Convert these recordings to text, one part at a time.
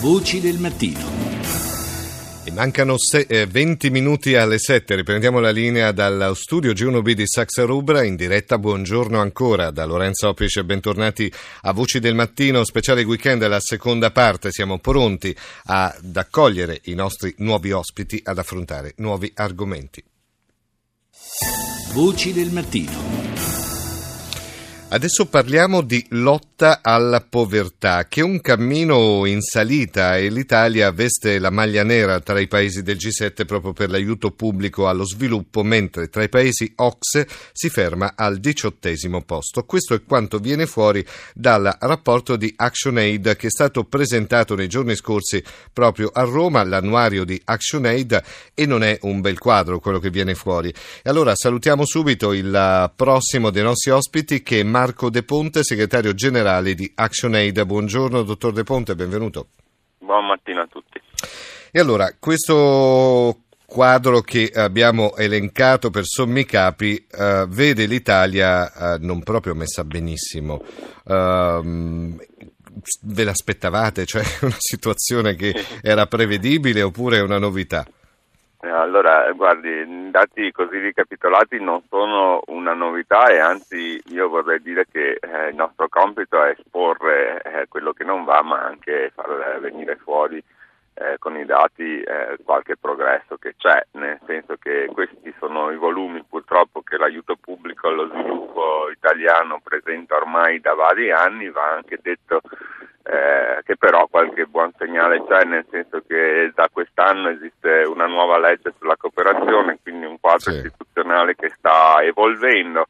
Voci del mattino. E mancano se, eh, 20 minuti alle 7, riprendiamo la linea dal studio G1B di Saxa Rubra in diretta, buongiorno ancora da Lorenzo Opice, bentornati a Voci del Mattino, speciale weekend, la seconda parte, siamo pronti ad accogliere i nostri nuovi ospiti, ad affrontare nuovi argomenti. Voci del mattino. Adesso parliamo di lotta alla povertà, che è un cammino in salita e l'Italia veste la maglia nera tra i paesi del G7 proprio per l'aiuto pubblico allo sviluppo, mentre tra i paesi OXE si ferma al diciottesimo posto. Questo è quanto viene fuori dal rapporto di ActionAid che è stato presentato nei giorni scorsi proprio a Roma, l'annuario di ActionAid, e non è un bel quadro quello che viene fuori. E allora salutiamo subito il prossimo dei nostri ospiti che è Marco De Ponte, segretario generale di ActionAid. Buongiorno, dottor De Ponte, benvenuto. Buon mattino a tutti. E allora, questo quadro che abbiamo elencato per sommi capi uh, vede l'Italia uh, non proprio messa benissimo. Uh, ve l'aspettavate? Cioè una situazione che era prevedibile oppure è una novità? Allora, guardi, dati così ricapitolati non sono una novità e anzi io vorrei dire che eh, il nostro compito è esporre eh, quello che non va ma anche far venire fuori eh, con i dati eh, qualche progresso che c'è, nel senso che questi sono i volumi purtroppo che l'aiuto pubblico allo sviluppo italiano presenta ormai da vari anni, va anche detto eh, che però qualche buon segnale c'è, nel senso che da quest'anno esiste una nuova legge sulla cooperazione, quindi un quadro sì. istituzionale che sta evolvendo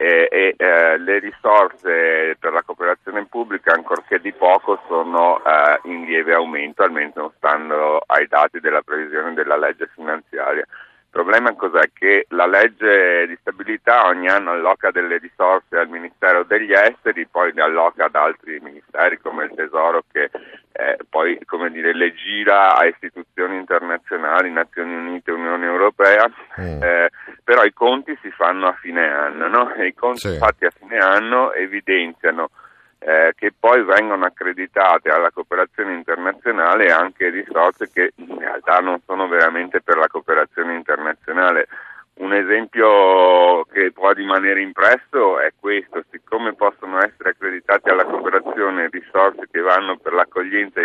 e, e eh, le risorse per la cooperazione pubblica, ancorché di poco, sono eh, in lieve aumento, almeno stando ai dati della previsione della legge finanziaria. Il problema cos'è? Che la legge di stabilità ogni anno alloca delle risorse al Ministero degli Esteri, poi le alloca ad altri ministeri come il Tesoro che eh, poi dire, le gira a istituzioni internazionali, Nazioni Unite, Unione Europea, mm. eh, però i conti si fanno a fine anno no? e i conti sì. fatti a fine anno evidenziano eh, che poi vengono accreditate alla cooperazione internazionale anche risorse che in realtà non sono veramente per la cooperazione internazionale. Un esempio che può rimanere impresso è questo, siccome possono essere accreditati alla cooperazione risorse che vanno per l'accoglienza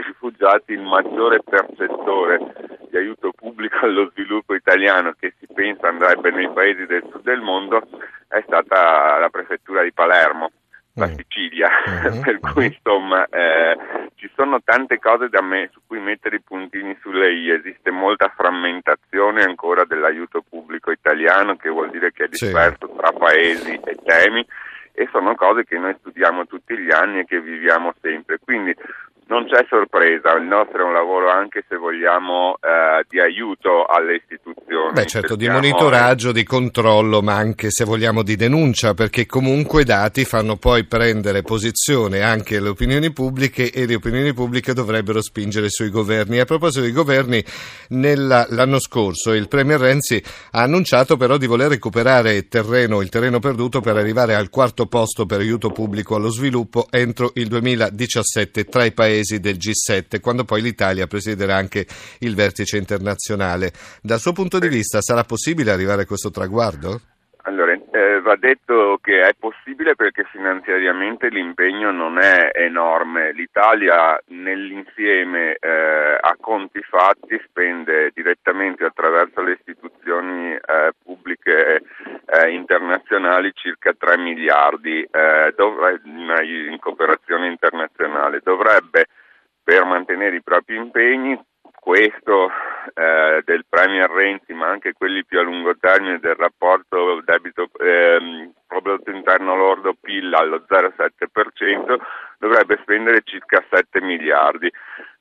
il maggiore percettore di aiuto pubblico allo sviluppo italiano che si pensa andrebbe nei paesi del sud del mondo è stata la prefettura di Palermo la mm. Sicilia, mm-hmm. per cui insomma eh, ci sono tante cose da me, su cui mettere i puntini sulle i, esiste molta frammentazione ancora dell'aiuto pubblico italiano che vuol dire che è disperso sì. tra paesi e temi e sono cose che noi studiamo tutti gli anni e che viviamo sempre, quindi non c'è sorpresa, il nostro è un lavoro anche se vogliamo eh, di aiuto alle istituzioni. Beh certo, di monitoraggio, di controllo, ma anche se vogliamo di denuncia, perché comunque i dati fanno poi prendere posizione anche alle opinioni pubbliche e le opinioni pubbliche dovrebbero spingere sui governi. A proposito dei governi, nella, l'anno scorso il Premier Renzi ha annunciato però di voler recuperare terreno, il terreno perduto per arrivare al quarto posto per aiuto pubblico allo sviluppo entro il 2017 tra i paesi paesi del G7, quando poi l'Italia presiederà anche il vertice internazionale. Dal suo punto di vista sarà possibile arrivare a questo traguardo? Allora, eh, va detto che è possibile perché finanziariamente l'impegno non è enorme. L'Italia nell'insieme eh, a conti fatti spende direttamente attraverso le istituzioni eh, pubbliche eh, internazionali circa 3 miliardi eh, dov- in cooperazione internazionale. Dovrebbe per mantenere i propri impegni questo eh, del Premier Renzi, ma anche quelli più a lungo termine del rapporto debito ehm, prodotto interno lordo PIL allo 0,7%, dovrebbe spendere circa 7 miliardi.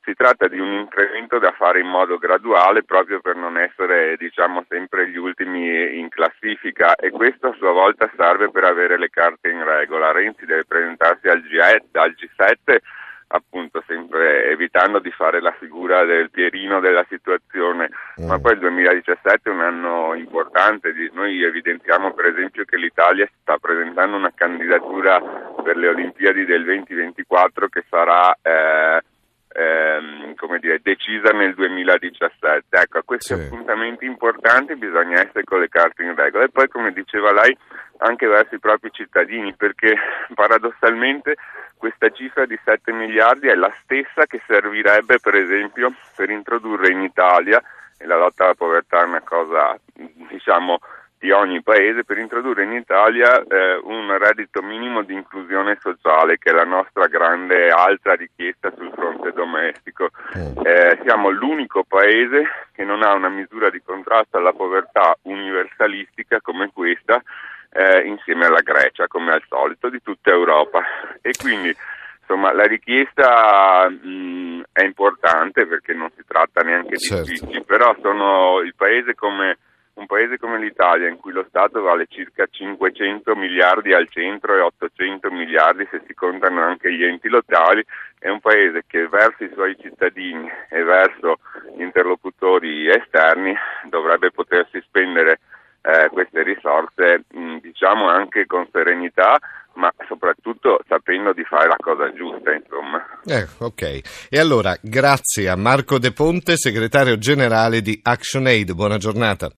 Si tratta di un incremento da fare in modo graduale proprio per non essere diciamo, sempre gli ultimi in classifica e questo a sua volta serve per avere le carte in regola. Renzi deve presentarsi al, G7, al G7 appunto sempre evitando di fare la figura del Pierino della situazione, mm. ma poi il 2017 è un anno importante, noi evidenziamo per esempio che l'Italia sta presentando una candidatura per le Olimpiadi del 2024 che sarà eh, ehm, dire, decisa nel 2017. Ecco, a questi Sì. appuntamenti importanti bisogna essere con le carte in regola e poi, come diceva lei, anche verso i propri cittadini, perché paradossalmente questa cifra di 7 miliardi è la stessa che servirebbe, per esempio, per introdurre in Italia, e la lotta alla povertà è una cosa, diciamo, di ogni paese per introdurre in Italia eh, un reddito minimo di inclusione sociale che è la nostra grande altra richiesta sul fronte domestico. Mm. Eh, siamo l'unico paese che non ha una misura di contrasto alla povertà universalistica come questa eh, insieme alla Grecia, come al solito, di tutta Europa. E quindi insomma la richiesta mh, è importante perché non si tratta neanche di Certo. però sono il paese come un paese come l'Italia in cui lo Stato vale circa 500 miliardi al centro e 800 miliardi se si contano anche gli enti locali, è un paese che verso i suoi cittadini e verso interlocutori esterni dovrebbe potersi spendere eh, queste risorse mh, diciamo anche con serenità ma soprattutto sapendo di fare la cosa giusta insomma. Eh, ok. E allora, grazie a Marco De Ponte, segretario generale di ActionAid. Buona giornata.